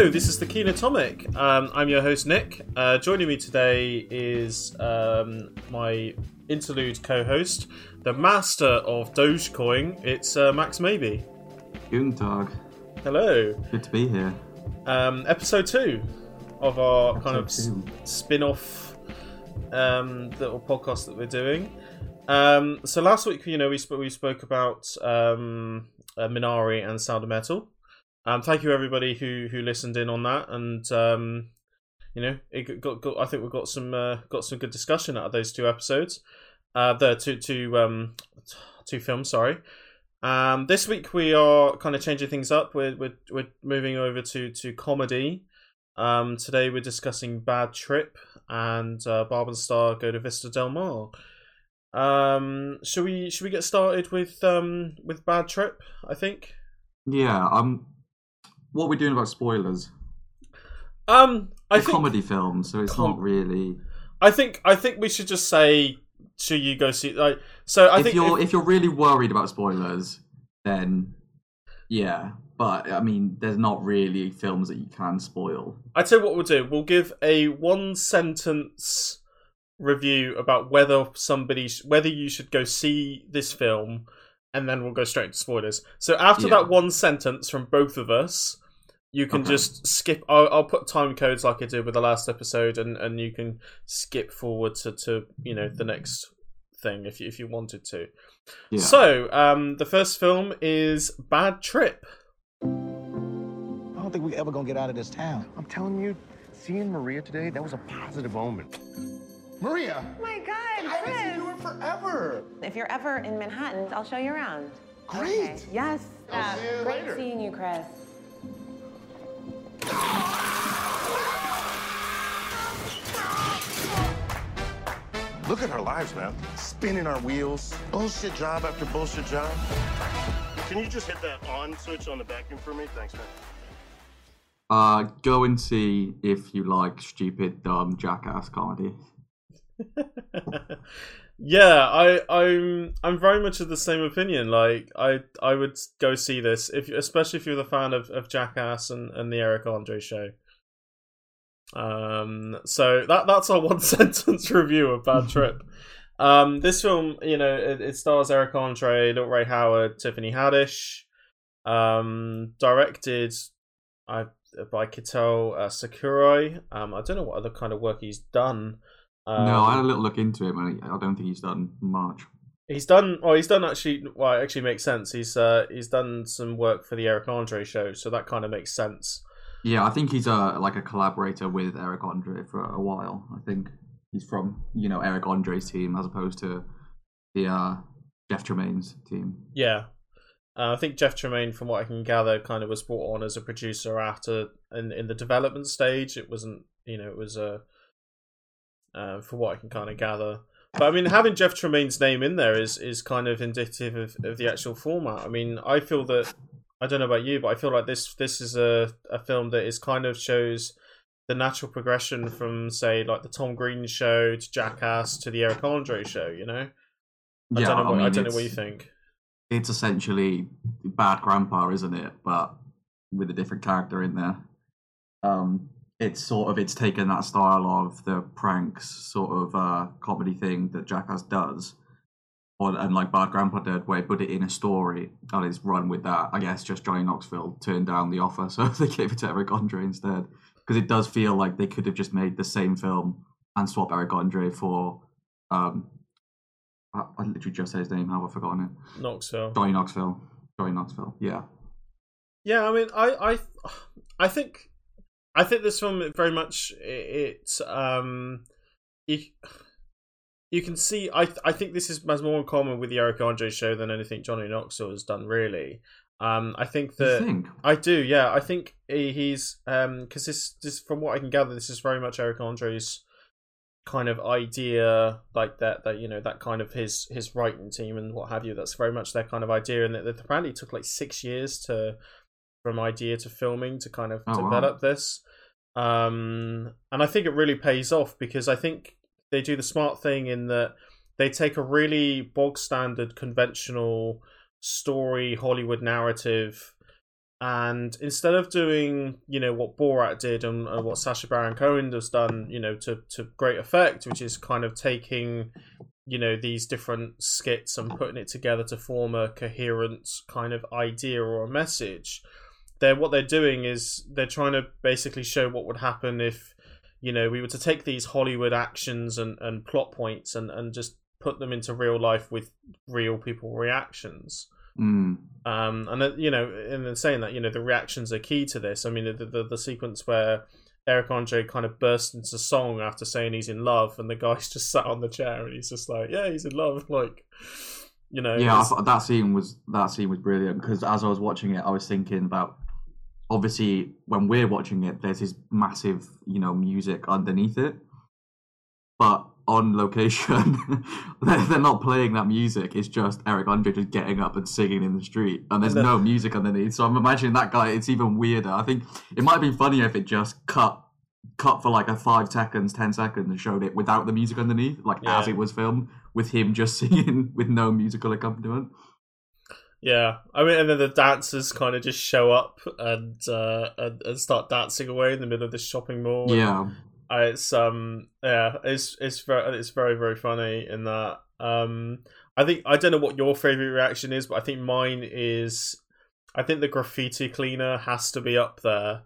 Hello, this is the Keen Atomic. Um, I'm your host Nick. Uh, joining me today is um, my interlude co-host, the master of Dogecoin. It's uh, Max Maybe. Guten Tag. Hello. Good to be here. Um, episode two of our kind of Episode two. spin-off um, little podcast that we're doing. Um, so last week, you know, we spoke we spoke about um, uh, Minari and Sound of Metal. Um, thank you everybody who who listened in on that, and um, you know, it got, got I think we got some uh, got some good discussion out of those two episodes. Uh, the two two um two films, sorry. Um, this week we are kind of changing things up. We're we're, we're moving over to to comedy. Um, today we're discussing Bad Trip and uh, Barb and Star go to Vista Del Mar. Um, should we should we get started with um with Bad Trip? I think. Yeah, um, what are we doing about spoilers? Um, I a think comedy film, so it's Com- not really. I think I think we should just say to you go see like so I if think you're if- if, you're really worried about spoilers, then yeah. But I mean, there's not really films that you can spoil. I tell you what we'll do. We'll give a one sentence review about whether somebody sh- whether you should go see this film, and then we'll go straight to spoilers. So after Yeah. that one sentence from both of us, you can Okay. just skip. I'll, I'll put time codes like I did with the last episode, and, and you can skip forward to, to you know the next thing if you if you wanted to. Yeah. So um, the first film is Bad Trip. I don't think we ever gonna get out of this town. I'm telling you, seeing Maria today, that was a positive moment. Maria! Oh my God, I haven't seen you in forever. If you're ever in Manhattan, I'll show you around. Great. Okay. Yes. I'll Yeah, see you Great later. seeing you, Chris. Look at our lives, man. Spinning our wheels, bullshit job after bullshit job. Can you just hit that on switch on the vacuum for me? Thanks, man. Uh, go and see if you like stupid, dumb, jackass comedy. Yeah, I, I'm I'm very much of the same opinion. Like I I would go see this if especially if you're the fan of, of Jackass and, and the Eric Andre show. Um, so that that's our one sentence review of Bad Trip. Um, this film, you know, it, it stars Eric Andre, Lil Rel Howery, Tiffany Haddish. Um, directed I, by Kitao uh, Sakurai. Um, I don't know what other kind of work he's done. Um, no, I had a little look into him, and I I don't think he's done much. He's done. Well, he's done actually. Well, it actually makes sense. He's uh, he's done some work for the Eric Andre show, so that kind of makes sense. Yeah, I think he's a like a collaborator with Eric Andre for a while. I think he's from you know Eric Andre's team as opposed to the uh, Jeff Tremaine's team. Yeah, uh, I think Jeff Tremaine, from what I can gather, kind of was brought on as a producer after in in the development stage. It wasn't, you know, it was a. Uh, from what I can kind of gather, but I mean, having Jeff Tremaine's name in there is is kind of indicative of, of the actual format. I mean, I feel that I don't know about you, but I feel like this this is a a film that is kind of shows the natural progression from say like the Tom Green show to Jackass to the Eric Andre show. You know, I yeah, don't know. What, I, mean, don't know what you think. It's essentially Bad Grandpa, isn't it? But with a different character in there. Um, it's sort of it's taken that style of the pranks sort of uh comedy thing that Jackass does, or and like Bad Grandpa did, where he put it in a story and it's run with that. I guess just Johnny Knoxville turned down the offer, so they gave it to Eric Andre instead. Because it does feel like they could have just made the same film and swap Eric Andre for um. I, I literally just said his name. How have I forgotten it? Knoxville. Johnny Knoxville. Johnny Knoxville. Yeah. Yeah, I mean, I, I, I think, I think this film very much it, it um, you, you can see. I, I think this is has more in common with the Eric Andre show than anything Johnny Knoxville has done. Really, um, I think that think? I do. Yeah, I think he's um, because this, this from what I can gather, this is very much Eric Andre's kind of idea like that that you know that kind of his his writing team and what have you that's very much their kind of idea and that, that apparently it took like six years to from idea to filming to kind of Oh, wow. develop this um and i think it really pays off because i think they do the smart thing in that they take a really bog standard conventional story hollywood narrative and instead of doing you know what Borat did and, and what Sacha Baron Cohen has done, you know to to great effect, which is kind of taking you know these different skits and putting it together to form a coherent kind of idea or a message they're what they're doing is they're trying to basically show what would happen if you know we were to take these hollywood actions and, and plot points and, and just put them into real life with real people reactions Mm. um and uh, you know and then saying that you know the reactions are key to this i mean the the, the sequence where Eric Andre kind of bursts into song after saying he's in love, and the guy's just sat on the chair and he's just like, "Yeah, he's in love." Like, you know, Yeah, I thought that scene was that scene was brilliant because as I was watching it, I was thinking about obviously when we're watching it, there's this massive you know music underneath it, but on location, they're not playing that music. It's just Eric Andre just getting up and singing in the street, and there's no music underneath. So I'm imagining that guy. It's even weirder. I think it might have been funnier if it just cut cut for like a five seconds, ten seconds, and showed it without the music underneath, like as it was filmed, with him just singing with no musical accompaniment. Yeah, I mean, and then the dancers kind of just show up and uh, and, and start dancing away in the middle of the shopping mall. Yeah, it's um, yeah, it's it's very it's very very funny in that. Um, I think I don't know what your favorite reaction is, but I think mine is, I think the graffiti cleaner has to be up there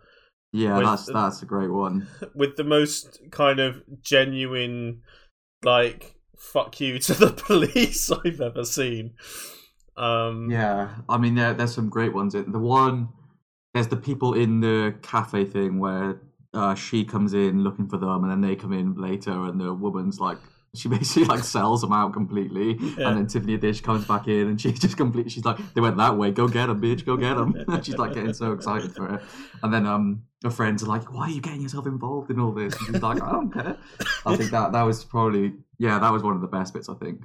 yeah, With- that's that's a great one. with the most kind of genuine, like fuck you to the police I've ever seen. Um, Yeah, I mean there there's some great ones. The one there's the people in the cafe thing where uh, she comes in looking for them, and then they come in later, and the woman's like. She basically like sells them out completely, Yeah. and then Tiffany Haddish comes back in, and she's just completely. She's like, "They went that way. Go get them, bitch. Go get them." she's like getting so excited for it, and then um, her friends are like, "Why are you getting yourself involved in all this?" And she's like, "I don't care." I think that that was probably yeah, that was one of the best bits. I think.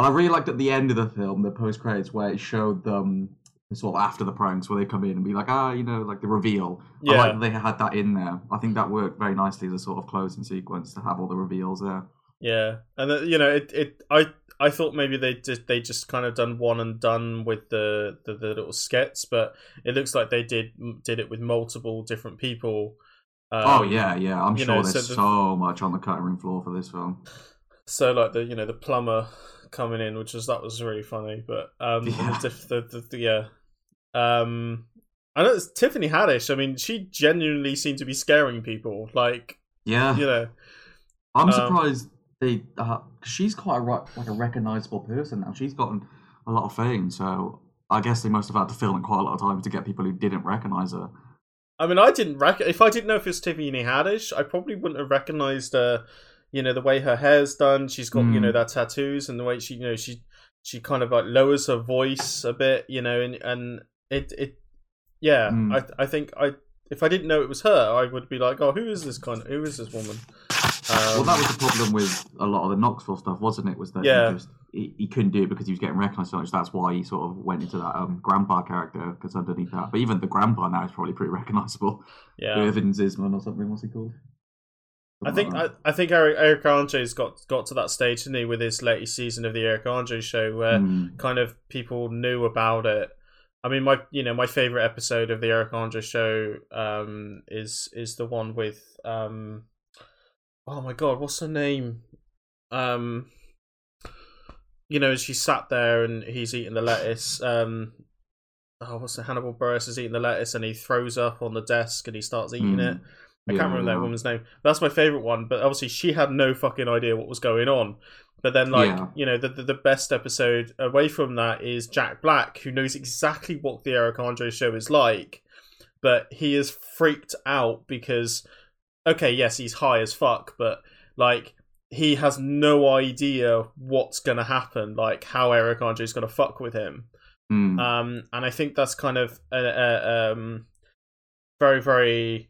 And I really liked at the end of the film, the post credits, where it showed them sort of after the pranks, where they come in and be like, ah, you know, like the reveal. I Yeah. like that they had that in there. I think that worked very nicely as a sort of closing sequence to have all the reveals there. Yeah, and uh, you know, it, it I I thought maybe they just they just kind of done one and done with the, the the little skits, but it looks like they did did it with multiple different people. Um, oh yeah, yeah. I'm sure know, there's so so, much on the cutting room floor for this film. So like the you know the plumber coming in, which was that was really funny, but um Yeah. the, the, the, yeah um I know it's Tiffany Haddish. I mean, she genuinely seemed to be scaring people. Like Yeah, you know, I'm um, surprised they. Uh, she's quite a, like a recognizable person now. She's gotten a lot of fame, so I guess they must have had to film it quite a lot of times to get people who didn't recognize her. I mean, I didn't rec- if I didn't know if it was Tiffany Haddish, I probably wouldn't have recognized her. You know, the way her hair's done, she's got you Mm. know that tattoos, and the way she you know she she kind of like lowers her voice a bit, you know, and and it it yeah, Mm. I I think I if I didn't know it was her, I would be like, oh, who is this kind? Of, who is this woman? well, Um, that was the problem with a lot of the Knoxville stuff, wasn't it? Was that Yeah. he, just, he, he couldn't do it because he was getting recognised so much. That's why he sort of went into that um, grandpa character because underneath that, but even the grandpa now is probably pretty recognisable. yeah. Irving Zisman or something. What's he called? I think I, I think Eric, Eric Andre's got got to that stage, didn't he, with his latest season of the Eric Andre show, where. Mm. kind of people knew about it. I mean, my you know my favorite episode of the Eric Andre show um, is is the one with um, oh my god, what's her name? Um, you know, as she sat there and he's eating the lettuce. Um, oh, what's the Hannibal Buress is eating the lettuce and he throws up on the desk and he starts eating Mm. it. I can't remember that woman's name. That's my favorite one. But obviously, she had no fucking idea what was going on. But then, like Yeah. you know, the, the the best episode away from that is Jack Black, who knows exactly what the Eric Andre show is like, but he is freaked out because, okay, yes, he's high as fuck, but like he has no idea what's gonna happen, like how Eric Andre is gonna fuck with him. Mm. Um, and I think that's kind of a, a, um, very, very.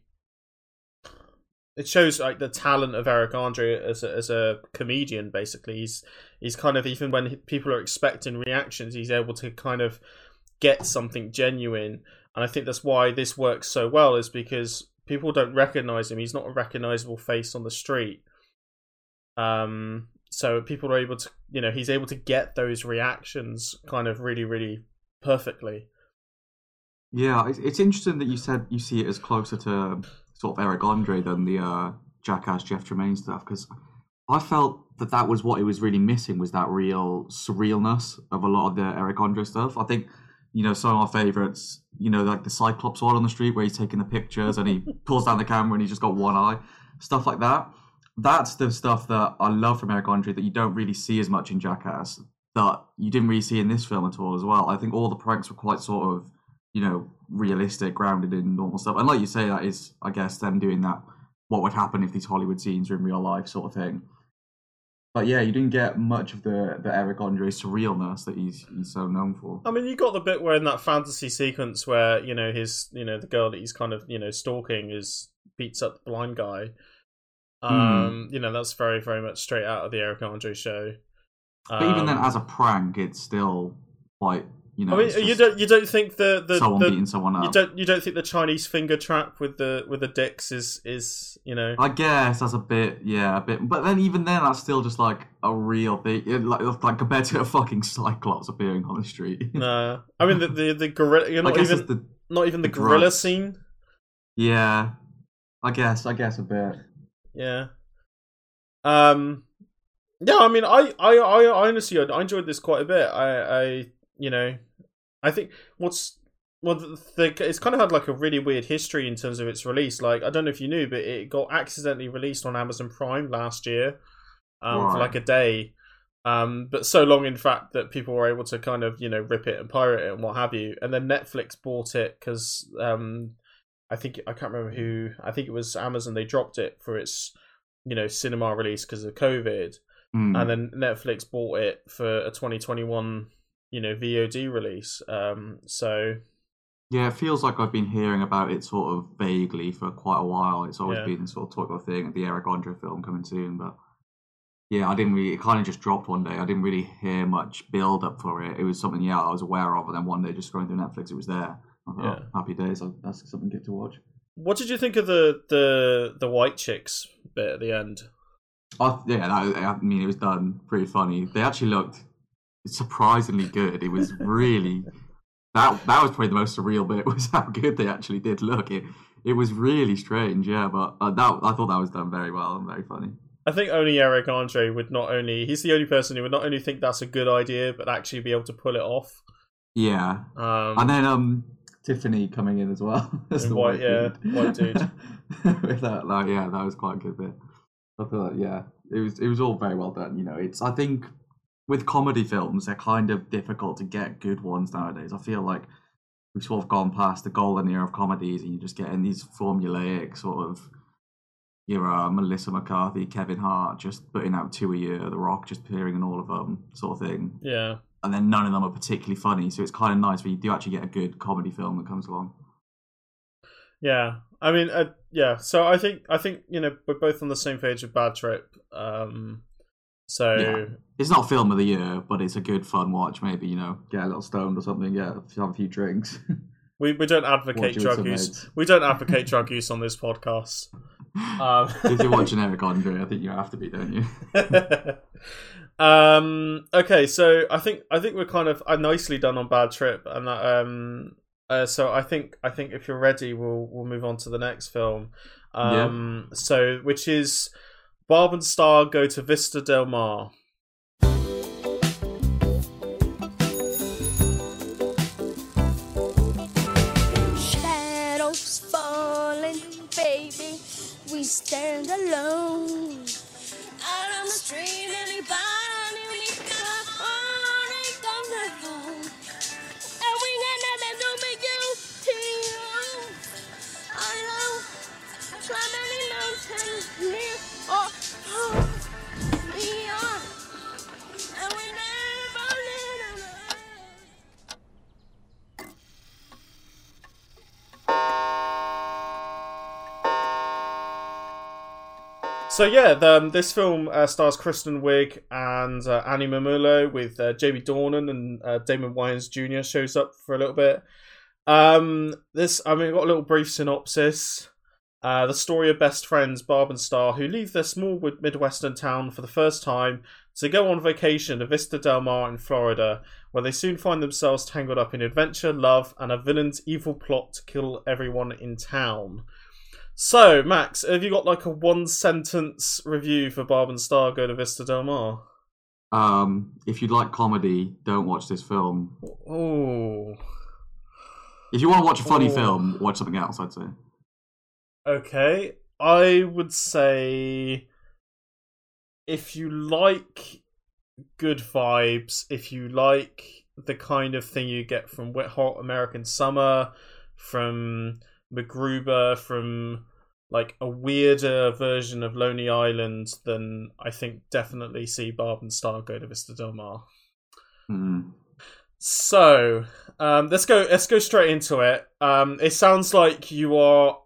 It shows like the talent of Eric Andre as a, as a comedian. Basically, he's he's kind of even when people are expecting reactions, he's able to kind of get something genuine. And I think that's why this works so well, is because people don't recognize him. He's not a recognizable face on the street. Um, so people are able to, you know, he's able to get those reactions kind of really, really perfectly. Yeah, it's, it's interesting that you said you see it as closer to sort of Eric Andre than the uh, Jackass Jeff Tremaine stuff because I felt that that was what it was really missing was that real surrealness of a lot of the Eric Andre stuff. I think you know some of our favorites, you know, like the Cyclops one on the street where he's taking the pictures and he pulls down the camera and he's just got one eye, stuff like that. That's the stuff that I love from Eric Andre that you don't really see as much in Jackass. That you didn't really see in this film at all as well. I think all the pranks were quite sort of you know, realistic, grounded in normal stuff. And like you say, that is, I guess, them doing that. What would happen if these Hollywood scenes were in real life, sort of thing. But yeah, you didn't get much of the the Eric Andre surrealness that he's he's so known for. I mean, you got the bit where in that fantasy sequence where you know his, you know, the girl that he's kind of you know stalking is beats up the blind guy. Um, you know, that's very very much straight out of the Eric Andre show. But even then, Um, as a prank, it's still quite you know. I mean, you don't you don't think the the, someone the beating someone up. you don't you don't think the Chinese finger trap with the with the dicks is is you know I guess that's a bit, yeah, a bit. But then even then, that's still just like a real thing, it, like like compared to a fucking Cyclops appearing on the street. no I mean the the, the gorilla you're I not even the not even the, the gorilla drugs. scene yeah. I guess, I guess a bit. yeah um yeah I mean I I I, I honestly I enjoyed this quite a bit I I you know I think what's well, the, the, it's kind of had like a really weird history in terms of its release. Like, I don't know if you knew, but it got accidentally released on Amazon Prime last year um, for like a day. Um, but so long, in fact, that people were able to kind of you know rip it and pirate it and what have you. And then Netflix bought it because um, I think I can't remember who. I think it was Amazon. They dropped it for its you know cinema release because of COVID Hmm. and then Netflix bought it for a 2021, you know, VOD release. Um, so Yeah, it feels like I've been hearing about it sort of vaguely for quite a while. It's always Yeah. been sort of talk about thing, the Eric Andre film coming soon, but yeah, I didn't really. It kind of just dropped one day. I didn't really hear much build up for it. It was something, yeah, I was aware of, and then one day just scrolling through Netflix, it was there. I thought, Yeah. oh, happy days. That's something good to watch. what did you think of the the the white chicks bit at the end? I, yeah, that, I mean, it was done pretty funny. They actually looked surprisingly good. It was really that that was probably the most surreal bit was how good they actually did look. It it was really strange, yeah. But uh, that I thought that was done very well and very funny. I think only Eric Andre would not only he's the only person who would not only think that's a good idea, but actually be able to pull it off. Yeah, Um, and then um Tiffany coming in as well. And the white- yeah, dude. white dude. With that, like, yeah, that was quite a good bit. I thought, yeah, it was it was all very well done. You know, it's I think with comedy films, they're kind of difficult to get good ones nowadays. I feel like we've sort of gone past the golden era of comedies, and you're just getting these formulaic sort of. Your uh, Melissa McCarthy, Kevin Hart, just putting out two a year. The Rock just appearing in all of them, sort of thing yeah, and then none of them are particularly funny. So it's kind of nice when you do actually get a good comedy film that comes along. yeah. I mean, uh, yeah. So I think I think you know we're both on the same page with Bad Trip. Um, so Yeah. It's not film of the year, but it's a good fun watch. Maybe you know, get a little stoned or something. Yeah, have a few drinks. we we don't advocate Watch it with drug use. mates. We don't advocate drug use on this podcast. Um, if you're watching Eric Andre, I think you have to be, don't you? um okay so i think i think we're kind of uh, nicely done on bad trip and that, um uh, so i think i think if you're ready we'll we'll move on to the next film um so which is barb and star go to vista del mar Shadows falling, baby. We stand alone. Out on the street, anybody along. And we got nothing to be you you. I know. So yeah the, um, this film uh, stars kristen wiig and uh, annie mumolo with uh, jamie dornan and uh, damon wayans jr shows up for a little bit um this i mean got a little brief synopsis Uh, the story of best friends Barb and Star who leave their small Midwestern town for the first time to go on vacation to Vista Del Mar in Florida, where they soon find themselves tangled up in adventure, love, and a villain's evil plot to kill everyone in town. So, Max, have you got like a one sentence review for Barb and Star Go to Vista Del Mar? Um, if you like comedy, don't watch this film. Oh, If you want to watch a funny film, watch something else. I'd say. okay. I would say if you like good vibes, if you like the kind of thing you get from Wet Hot American Summer, from MacGruber, from like a weirder version of Lonely Island, than I think definitely see Barb and Star go to Vista Del Mar. Hmm. So, um, let's go. Let's go straight into it. Um, it sounds like you are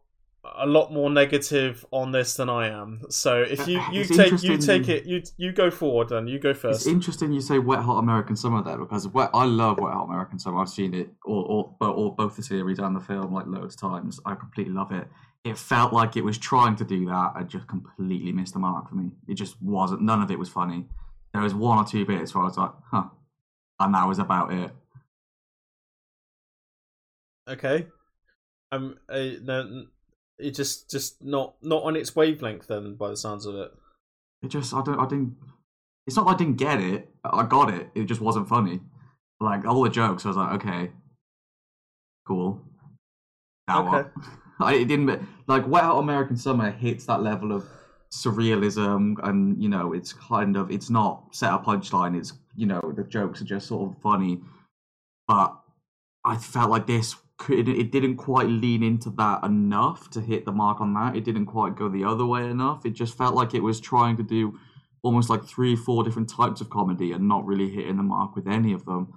a lot more negative on this than I am. So, if you you It's take you take it you you go forward, and you go first. It's interesting you say Wet Hot American Summer there because wet, I love Wet Hot American Summer. I've seen it all, all, but all both the series and the film like loads of times. I completely love it. It felt like it was trying to do that and just completely missed the mark for me. It just wasn't. None of it was funny. There was one or two bits where I was like, huh, and that was about it. Okay. Um, uh, no, it just just not not on its wavelength. Then, by the sounds of it. It just I don't I didn't. It's not I didn't get it. I got it. It just wasn't funny. Like all the jokes, I was like, okay, cool. Now Okay. what? It didn't like Wet Hot American Summer hits that level of surrealism, and you know, it's kind of it's not set a punchline. It's you know the jokes are just sort of funny, but I felt like this could it didn't quite lean into that enough to hit the mark on that. It didn't quite go the other way enough. It just felt like it was trying to do almost like three, four different types of comedy and not really hitting the mark with any of them.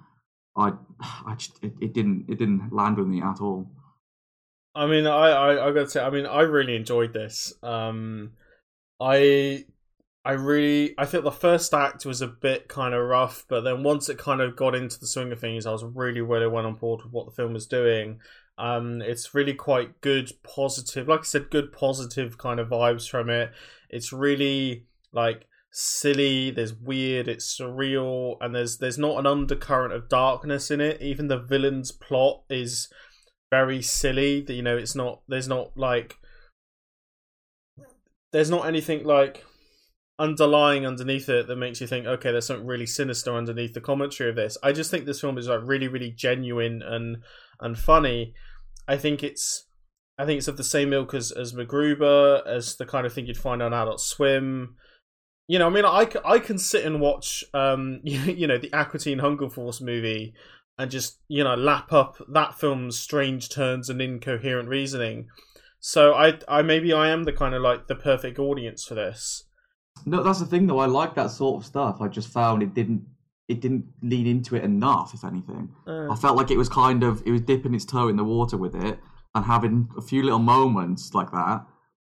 I, I just it, it didn't it didn't land with me at all. I mean, I, I I gotta say, I mean, I really enjoyed this. Um, I I really I think the first act was a bit kind of rough, but then once it kind of got into the swing of things, I was really really well on board with what the film was doing. Um, it's really quite good, positive, like I said, good positive kind of vibes from it. It's really like silly. There's weird. It's surreal, and there's there's not an undercurrent of darkness in it. Even the villain's plot is very silly. That you know, it's not. There's not like. There's not anything like underlying underneath it that makes you think, okay, there's something really sinister underneath the commentary of this. I just think this film is like really, really genuine and and funny. I think it's I think it's of the same ilk as as MacGruber, as the kind of thing you'd find on Adult Swim. You know, I mean, I, I can sit and watch, um, you know, the Aqua Teen Hunger Force movie and just, you know, lap up that film's strange turns and incoherent reasoning. So I, I maybe I am the kind of like the perfect audience for this. No, that's the thing though. I like that sort of stuff. I just found it didn't it didn't lean into it enough. If anything, Uh, I felt like it was kind of it was dipping its toe in the water with it and having a few little moments like that,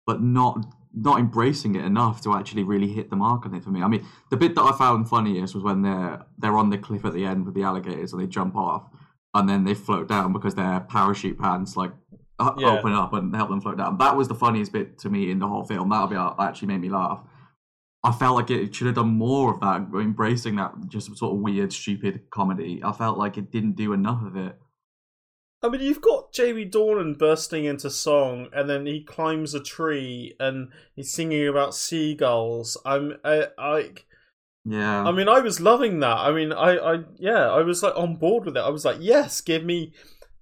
but not not embracing it enough to actually really hit the mark on it for me. I mean, the bit that I found funniest was when they're they're on the cliff at the end with the alligators and they jump off and then they float down because their parachute pants like uh, Yeah. open up and help them float down. That was the funniest bit to me in the whole film. That bit uh, actually made me laugh. I felt like it should have done more of that, embracing that just sort of weird, stupid comedy. I felt like it didn't do enough of it. I mean, you've got Jamie Dornan bursting into song, and then he climbs a tree and he's singing about seagulls. I'm, I, I, Yeah. I mean, I was loving that. I mean, I, I, yeah, I was like on board with it. I was like, yes, give me,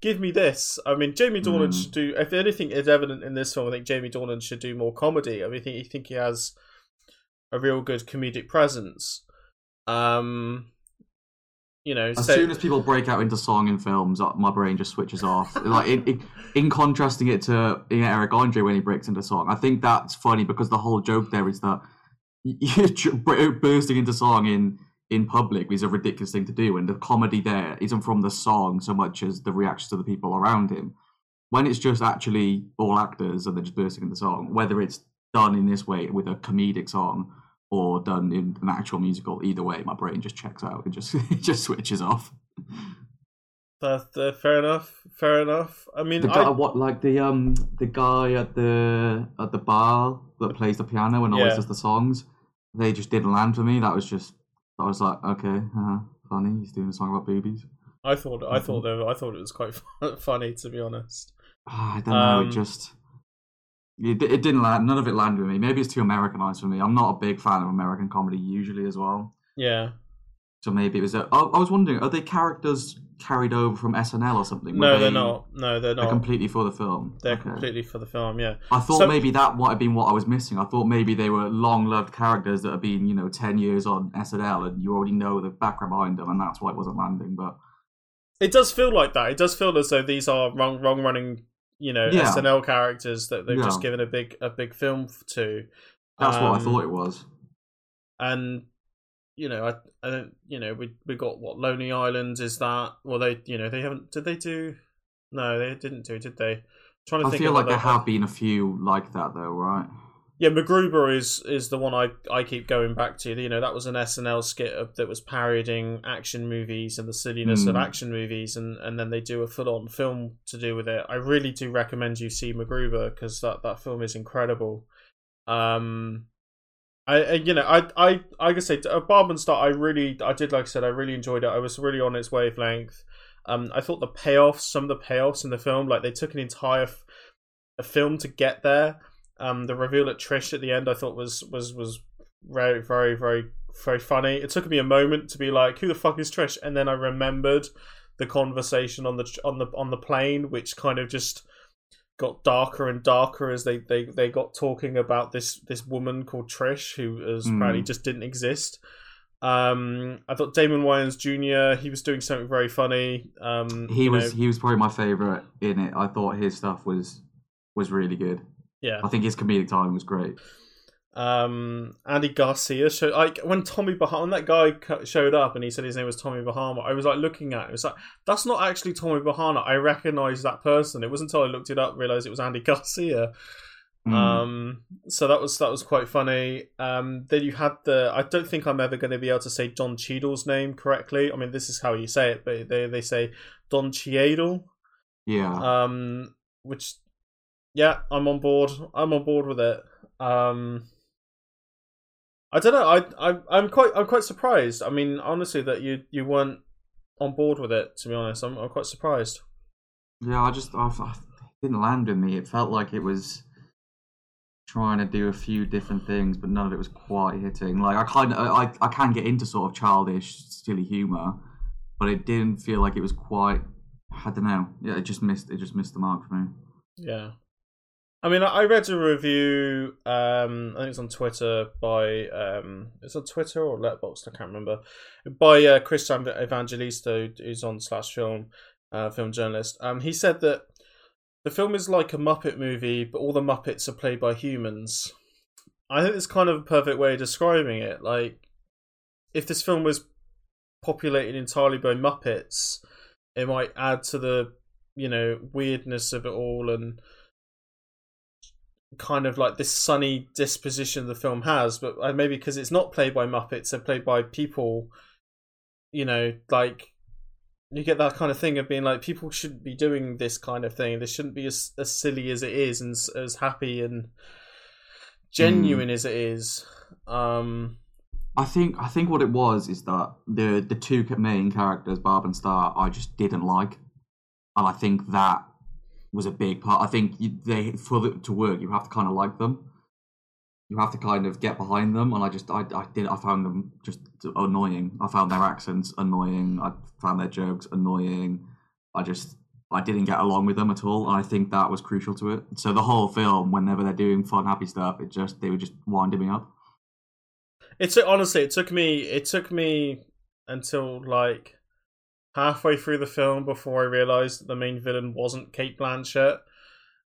give me this. I mean, Jamie Dornan Mm. should do. If anything is evident in this film, I think Jamie Dornan should do more comedy. I mean, I think, I think he has a real good comedic presence. Um, you know, as so- soon as people break out into song in films, uh, my brain just switches off. like in, in, in contrasting it to you know, Eric Andre when he breaks into song, I think that's funny because the whole joke there is that bursting into song in in public is a ridiculous thing to do, and the comedy there isn't from the song so much as the reactions of the people around him. When it's just actually all actors and they're just bursting into song, whether it's done in this way with a comedic song or done in an actual musical, either way, my brain just checks out. It just it just switches off. That, that- fair enough. Fair enough. I mean, The guy, I, what like the um the guy at the at the bar that plays the piano and always Yeah. does the songs, they just didn't land for me. That was just I was like, okay, uh, funny. He's doing a song about boobies. I thought I thought Mm-hmm. I thought it was quite funny to be honest. Ah, I don't know. Um, it just it, it didn't land. None of it landed with me. Maybe it's too Americanized for me. I'm not a big fan of American comedy usually as well. Yeah. So maybe it was. A, I, I was wondering, are they characters carried over from SNL or something? Were No, they're not. No, they're not. They're completely for the film. They're Okay. completely for the film. Yeah. I thought So- maybe that might have been what I was missing. I thought maybe they were long-loved characters that have been, you know, ten years on SNL, and you already know the background behind them, and that's why it wasn't landing. But It does feel like that. It does feel as though these are wrong, wrong running, you know, Yeah. SNL characters that they've just given a big, a big film to. that's what I Um, thought it was. And you know, I, I don't, you know, we we got what Lonely Island is that? Well, they, you know, they haven't. Did they do? No, they didn't do. Did they? trying to I think feel like there have been a few like that, though, right? Yeah, MacGruber is is the one I, I keep going back to. You know, that was an SNL skit that was parodying action movies and the silliness of Hmm. action movies, and, and then they do a full on film to do with it. I really do recommend you see MacGruber because that, that film is incredible. Um, I, I you know I I I could say uh, Barb and Star. I really I did like I said I really enjoyed it. I was really on its wavelength. Um, I thought the payoffs, some of the payoffs in the film, like they took an entire f- a film to get there. Um, the reveal at Trish at the end, I thought was was was very very very very funny. It took me a moment to be like, "Who the fuck is Trish?" And then I remembered the conversation on the on the on the plane, which kind of just got darker and darker as they they, they got talking about this this woman called Trish, who is Mm. apparently just didn't exist. Um, I thought Damon Wayans Jr. He was doing something very funny. Um, He was know, he was probably my favorite in it. I thought his stuff was was really good. Yeah. I think his comedic timing was great. um Andy Garcia showed like when Tommy Bahama when that guy showed up and he said his name was Tommy Bahama I was like looking at it, it was like that's not actually Tommy Bahama. I recognized that person. It wasn't until I looked it up realized it was Andy Garcia. Mm. um so that was that was quite funny. Um then you had the I don't think I'm ever going to be able to say Don Cheadle's name correctly. I mean this is how you say it but they they say Don Cheadle. Yeah, um which yeah i'm on board i'm on board with it um i don't know i, I i'm quite i'm quite surprised i mean honestly that you you weren't on board with it to be honest i'm, I'm quite surprised yeah. I just I, I didn't land with me. It felt like it was trying to do a few different things, but none of it was quite hitting. Like I kind of I I can get into sort of childish, silly humor, but it didn't feel like it was quite. I don't know. Yeah, it just missed. It just missed the mark for me. yeah i mean i read a review um i think it's on twitter by um it's on twitter or letterboxd i can't remember by uh chris Evan- evangelista who's on slash film uh film journalist um he said that the film is like a Muppet movie, but all the Muppets are played by humans. I think it's kind of a perfect way of describing it. Like, if this film was populated entirely by Muppets, it might add to the, you know, weirdness of it all and kind of like this sunny disposition the film has. But uh, maybe because it's not played by Muppets, they're played by people, you know, like you get that kind of thing of being like people shouldn't be doing this kind of thing. This shouldn't be as, as silly as it is and as happy and genuine as it is. Um I think I think what it was is that the the two main characters, Barb and Star, I just didn't like, and I think that was a big part. I think they for it to work, you have to kind of like them. You have to kind of get behind them, and I just I, I did I found them just annoying. I found their accents annoying. I found their jokes annoying. I just I didn't get along with them at all, and I think that was crucial to it. So the whole film, whenever they're doing fun, happy stuff, it just they were just winding me up. it took honestly it took me it took me until like halfway through the film before i realized that the main villain wasn't cate blanchett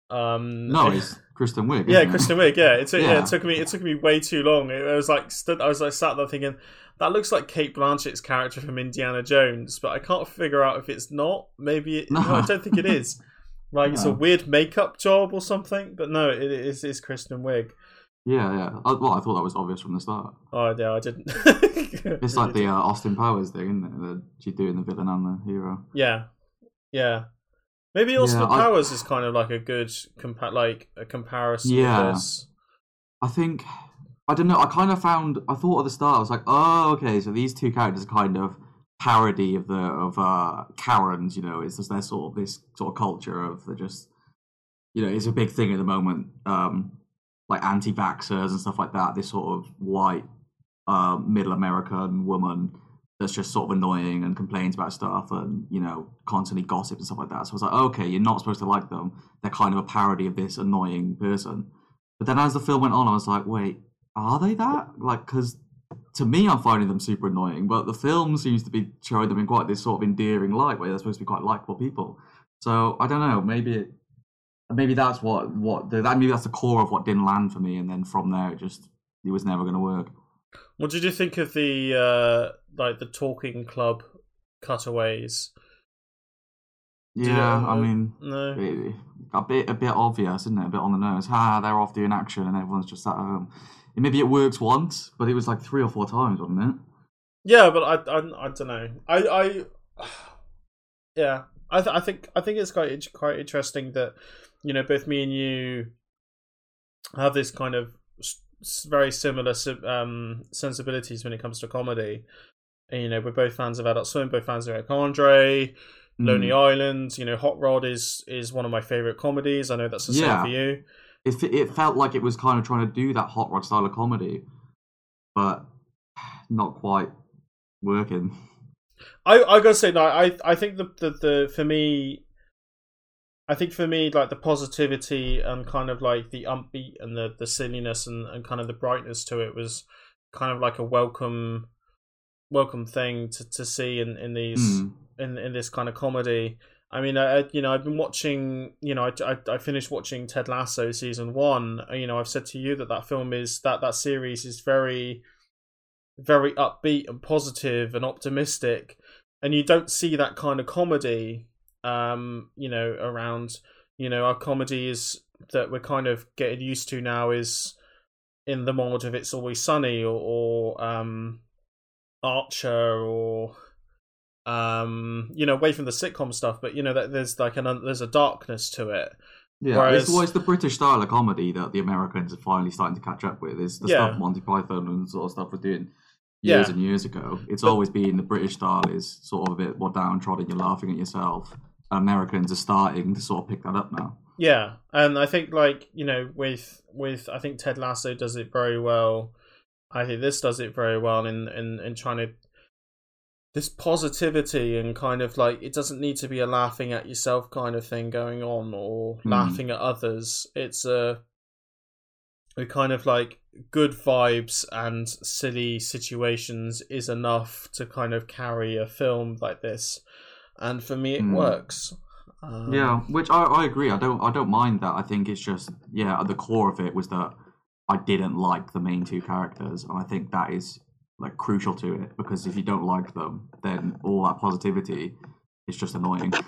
um No, it's Kristen Wiig. Yeah, it? Kristen Wiig. Yeah, it took yeah. Yeah. it took me it took me way too long. It, was like stood, I was like sat there thinking that looks like Cate Blanchett's character from Indiana Jones, but I can't figure out if it's not. Maybe it, no. No. I don't think it is. Like it's a weird makeup job or something, but no, it is it's Kristen Wiig. Yeah, yeah. I, well, I thought that was obvious from the start. Oh yeah, I didn't. It's like the uh, Austin Powers thing, isn't it? The, she's doing the villain and the hero. yeah, Yeah. Maybe Austin Yeah, I- Powers is kind of like a good compa- like a comparison. Yeah. This. I think I don't know. I kind of found I thought at the start I was like, oh, okay, so these two characters are kind of parody of the of uh Karens. You know, it's just their sort of this sort of culture of they're just you know it's a big thing at the moment. Um, like anti-vaxxers and stuff like that. This sort of white uh, middle American woman that's just sort of annoying and complains about stuff and you know constantly gossip and stuff like that. So I was like, okay, you're not supposed to like them. They're kind of a parody of this annoying person. But then as the film went on, I was like, wait, are they that? Like, because to me, I'm finding them super annoying, but the film seems to be showing them in quite this sort of endearing light where they're supposed to be quite likable people. So I don't know, maybe it, maybe that's what what the, that maybe that's the core of what didn't land for me, and then from there it just it was never going to work. What did you think of the uh like the talking club cutaways? You- Yeah, I mean, no. it- a bit a bit obvious, isn't it? A bit on the nose. Ha, they're off doing action, and everyone's just at home. And maybe it works once, but it was like three or four times, wasn't it? Yeah, but I, I, I don't know. I, I, yeah, I, th- I think, I think it's quite, quite interesting that, you know, both me and you have this kind of very similar um, sensibilities when it comes to comedy. And, you know, we're both fans of Adult Swim, both fans of Eric Andre, Lonely Mm. Island. You know, Hot Rod is is one of my favorite comedies. I know that's the same for you. It it felt like it was kind of trying to do that hot rod style of comedy, but not quite working. I I gotta say, no, I I think the, the the for me, I think for me, like the positivity and kind of like the upbeat and the the silliness and and kind of the brightness to it was kind of like a welcome welcome thing to to see in in these Mm. in in this kind of comedy. I mean, I, you know, I've been watching. You know, I, I, I finished watching Ted Lasso season one. You know, I've said to you that that film is that that series is very, very upbeat and positive and optimistic, and you don't see that kind of comedy. Um, you know, around. You know, our comedy is that we're kind of getting used to now is in the mold of It's Always Sunny or, or um, Archer or um you know away from the sitcom stuff but you know that there's like an there's a darkness to it Yeah, Whereas- it's always the British style of comedy that the Americans are finally starting to catch up with. Is the Yeah. stuff Monty Python and sort of stuff was doing years Yeah. and years ago. It's But- always been the British style is sort of a bit more downtrodden. You're laughing at yourself. Americans are starting to sort of pick that up now. yeah and i think like you know with with i think ted lasso does it very well i think this does it very well in in in trying to this positivity and kind of like it doesn't need to be a laughing at yourself kind of thing going on or Hmm. laughing at others it's a a kind of like good vibes and silly situations is enough to kind of carry a film like this and for me it Hmm. works um, Yeah, which I, I agree. I don't I don't mind that. I think it's just yeah, at the core of it was that I didn't like the main two characters, and I think that is like crucial to it because if you don't like them, then all that positivity is just annoying.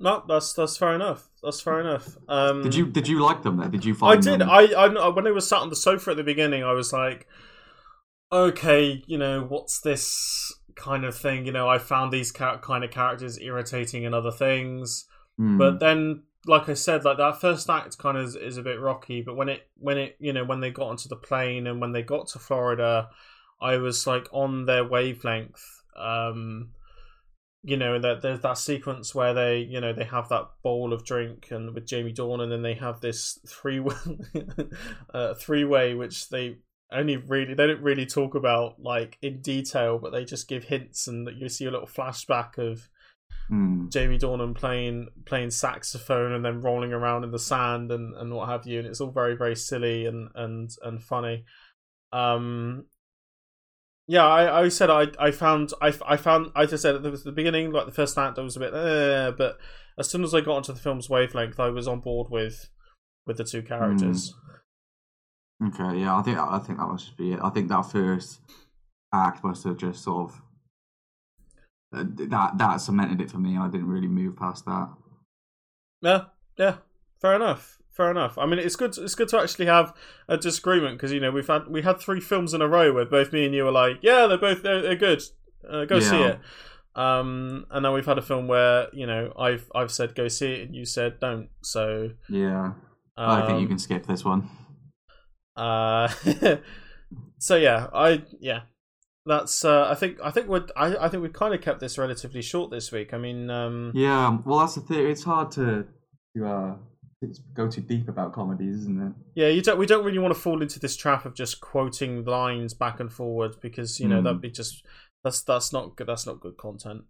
No, that's that's fair enough. That's fair enough. Um, Did you did you like them then? Did you find? I did. Them... I, I when I was sat on the sofa at the beginning, I was like, okay, you know, what's this kind of thing? You know, I found these ca- kind of characters irritating and other things, Hmm. but then, like I said, like that first act kind of is, is a bit rocky. But when it when it you know when they got onto the plane and when they got to Florida, I was like on their wavelength. Um, you know that there's that sequence where they you know they have that bowl of drink and with Jamie Dornan and then they have this three uh, three way which they only really they don't really talk about like in detail but they just give hints and you see a little flashback of Hmm. Jamie Dornan playing playing saxophone and then rolling around in the sand and, and what have you and it's all very very silly and and and funny um yeah, I, I said I I found I, I found I just said at the, the beginning like the first act I was a bit eh, but as soon as I got onto the film's wavelength I was on board with with the two characters. Okay, yeah, I think I think that must be it. I think that first act must have just sort of uh, that that cemented it for me. I didn't really move past that. Yeah, yeah, fair enough. Fair enough. I mean, it's good. It's good to actually have a disagreement because you know we've had we had three films in a row where both me and you were like, yeah, they're both they're, they're good. Uh, go see it. Um, and now we've had a film where you know I've I've said go see it and you said don't. So Yeah, I think you um, can skip this one. Uh, so yeah, I yeah, that's uh, I think I think we're I, I think we've kind of kept this relatively short this week. I mean, um, Yeah, well, that's the thing. It's hard to to uh, go too deep about comedies, isn't it? yeah, you don't we don't really want to fall into this trap of just quoting lines back and forward because you know Mm. that'd be just that's that's not good. That's not good content.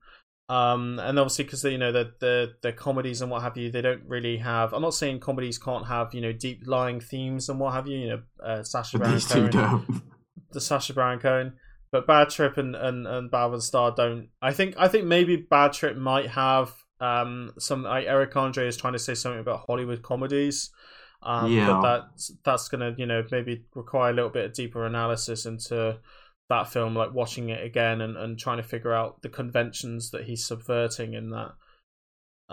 Um, and obviously because you know the the the comedies and what have you, they don't really have. I'm not saying comedies can't have you know deep lying themes and what have you. You know, uh, Sacha Baron these Cohen. the Sacha Baron Cohen. But Bad Trip and and and Bad Star don't. I think I think maybe Bad Trip might have um some like Eric Andre is trying to say something about Hollywood comedies. Um, Yeah. but that's that's gonna you know maybe require a little bit of deeper analysis into that film, like watching it again and, and trying to figure out the conventions that he's subverting in that.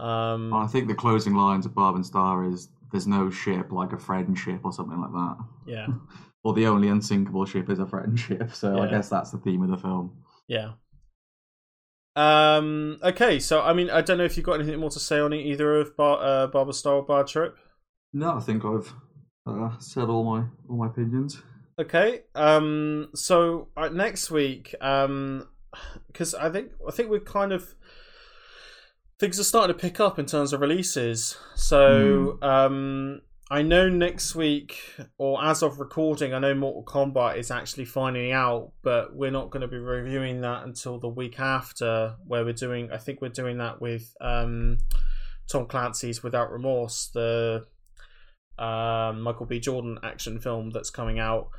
Um, I think the closing lines of Barb and Star is "There's no ship like a friendship" or something like that. yeah, Or the only unsinkable ship is a friendship. So I guess that's the theme of the film. yeah. Um. Okay, so I mean, I don't know if you've got anything more to say on it, either of Bar- uh, Barb and Star or Bad Trip. No, I think I've uh, said all my all my opinions. Okay. Um. So uh, next week, um, because I think I think we're kind of things are starting to pick up in terms of releases. So, um, I know next week, or as of recording, I know Mortal Kombat is actually finding out, but we're not going to be reviewing that until the week after, where we're doing. I think we're doing that with um, Tom Clancy's Without Remorse, the um, Michael B. Jordan action film that's coming out.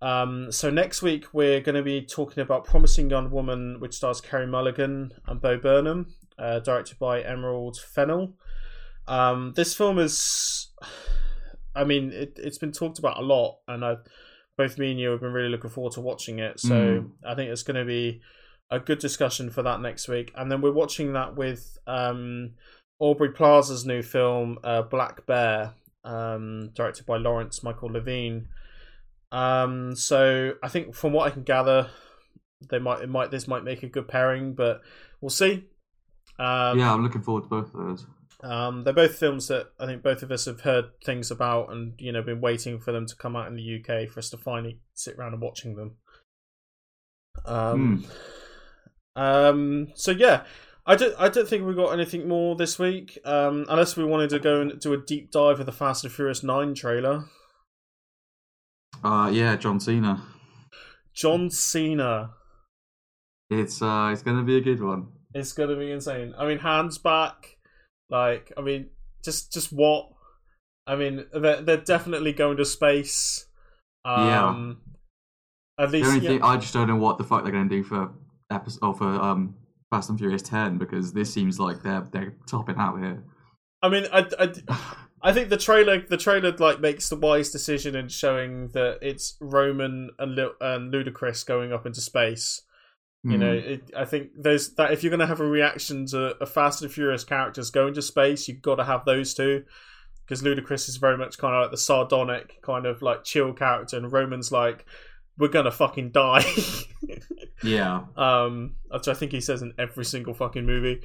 Um, so next week we're going to be talking about Promising Young Woman, which stars Carey Mulligan and Bo Burnham, uh, directed by Emerald Fennell. Um, this film is, I mean, it, it's been talked about a lot, and I, both me and you have been really looking forward to watching it. So Mm. I think it's going to be a good discussion for that next week, and then we're watching that with um, Aubrey Plaza's new film, uh, Black Bear, um, directed by Lawrence Michael Levine. Um, so I think from what I can gather, they might it might this might make a good pairing, but we'll see. Um, yeah, I'm looking forward to both of those. um, they're both films that I think both of us have heard things about, and you know, been waiting for them to come out in the UK for us to finally sit around and watching them. Um, um, so yeah, I don't, I don't think we got anything more this week, um, unless we wanted to go and do a deep dive of the Fast and Furious Nine trailer. Uh, yeah, John Cena. John Cena. It's uh, it's gonna be a good one. It's gonna be insane. I mean, hands back. Like, I mean, just just what? I mean, they're they're definitely going to space. Um, At The least, only yeah, thing I just don't know what the fuck they're gonna do for episode or for um Fast and Furious Ten because this seems like they're they're topping out here. I mean, I, I, I think the trailer the trailer like makes the wise decision in showing that it's Roman and and Ludacris going up into space. You know, Hmm. it, I think there's that if you're going to have a reaction to a Fast and Furious characters going to space, you've got to have those two. Because Ludacris is very much kind of like the sardonic, kind of like chill character, and Roman's like, "We're gonna fucking die." yeah, um, which I think he says in every single fucking movie.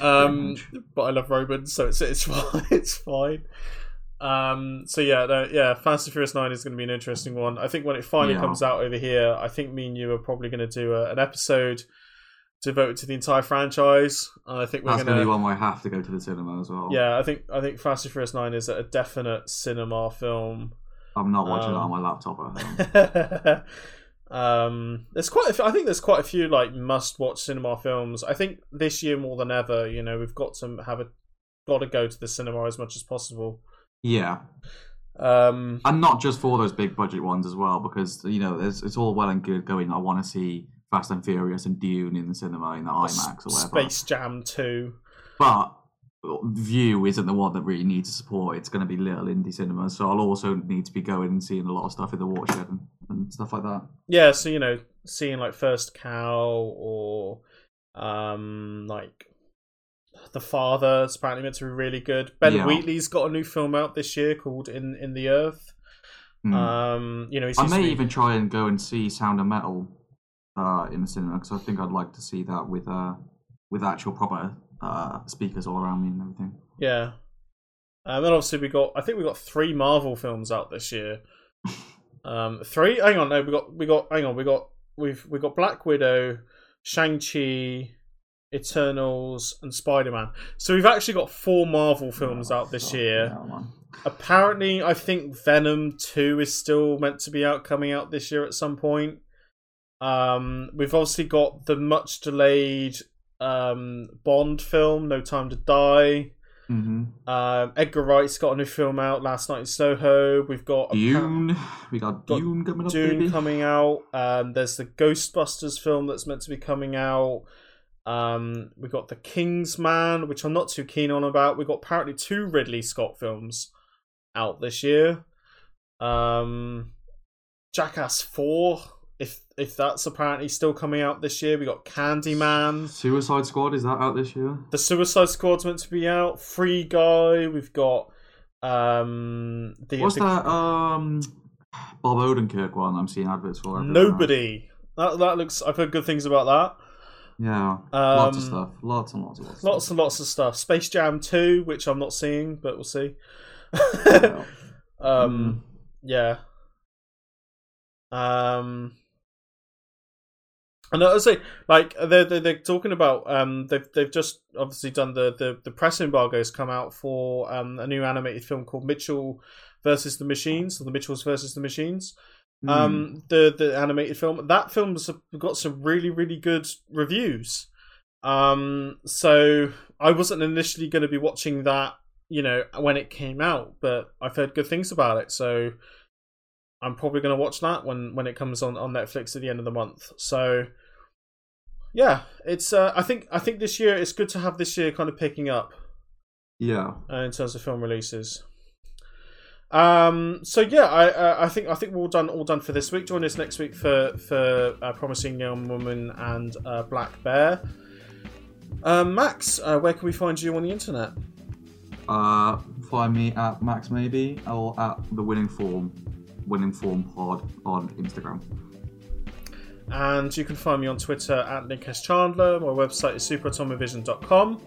Um, but I love Roman, so it's it's fine. It's fine. Um, so yeah, no, yeah, Fast and Furious Nine is going to be an interesting one. I think when it finally Yeah. comes out over here, I think me and you are probably going to do a, an episode devoted to the entire franchise. And I think we're that's going gonna be one where I have to go to the cinema as well. Yeah, I think I think Fast and Furious Nine is a definite cinema film. I'm not watching it Um, on my laptop at home. um, there's quite. A few, I think there's quite a few like must-watch cinema films. I think this year more than ever, you know, we've got to have a got to go to the cinema as much as possible. Yeah, Um, and not just for those big budget ones as well, because you know it's, it's all well and good going. I want to see Fast and Furious and Dune in the cinema in the IMAX or whatever. Space Jam Two. But View isn't the one that really needs support. It's going to be little indie cinemas, so I'll also need to be going and seeing a lot of stuff in the watershed and, and stuff like that. Yeah, so you know, seeing like First Cow or um like The Father is apparently meant to be really good. Ben Yeah. Wheatley's got a new film out this year called In in the Earth. Hmm. Um, you know, I may be- even try and go and see Sound of Metal uh, in the cinema because I think I'd like to see that with uh, with actual proper uh, speakers all around me and everything. Yeah. And then obviously we got I think we got three Marvel films out this year. Um three? Hang on, no, we got we got hang on, we got we've we got Black Widow, Shang-Chi, Eternals, and Spider-Man. So we've actually got four Marvel films out this Oh, year. Apparently I think Venom 2 is still meant to be out coming out this year at some point. Um we've obviously got the much delayed um Bond film, No Time to Die. Mhm. Um, Edgar Wright's got a new film out last night in Soho. We've got Dune. We got, got Dune coming up, Dune baby. coming out. Um, there's the Ghostbusters film that's meant to be coming out. Um, we got the Kingsman, which I'm not too keen on about. We've got apparently two Ridley Scott films out this year. Um, Jackass Four, if if that's apparently still coming out this year. We got Candyman. Suicide Squad is that out this year? The Suicide Squad's meant to be out. Free Guy. We've got um the What's the- that? Um, Bob Odenkirk one. I'm seeing adverts for. Nobody. That that looks. I've heard good things about that. Yeah, lots of Um, stuff. Lots and lots of lots. Lots and lots of stuff. Space Jam 2, which I'm not seeing, but we'll see. Yeah. um, yeah. Um, and I say, like they're, they're they're talking about um they've they've just obviously done the the the press embargoes come out for um a new animated film called Mitchell versus the Machines or the Mitchells versus the Machines. Hmm. Um, the the animated film that film's got some really really good reviews. Um, so I wasn't initially going to be watching that, you know, when it came out, but I've heard good things about it, so I'm probably going to watch that when when it comes on on Netflix at the end of the month. So yeah, it's uh, I think I think this year it's good to have this year kind of picking up yeah. uh, in terms of film releases. Um. So yeah, I uh, I think I think we're all done all done for this week. Join us next week for for uh, promising young woman and uh, Black Bear. Um, Max, uh, where can we find you on the internet? Uh, find me at Max Maybe or at the Winning Form, Winning Form Pod on Instagram. And you can find me on Twitter at Nick S. Chandler. My website is superatomivision.com.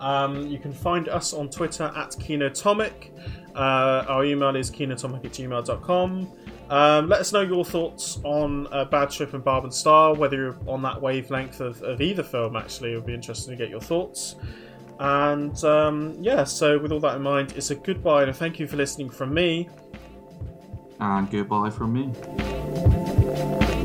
Um, you can find us on Twitter at Kinotomic. Uh, our email is kinotomic at gmail.com. Um, let us know your thoughts on uh, Bad Trip and Barb and Star, whether you're on that wavelength of, of either film, actually. It would be interesting to get your thoughts. And um, yeah, so with all that in mind, it's a goodbye and a thank you for listening from me and goodbye from me.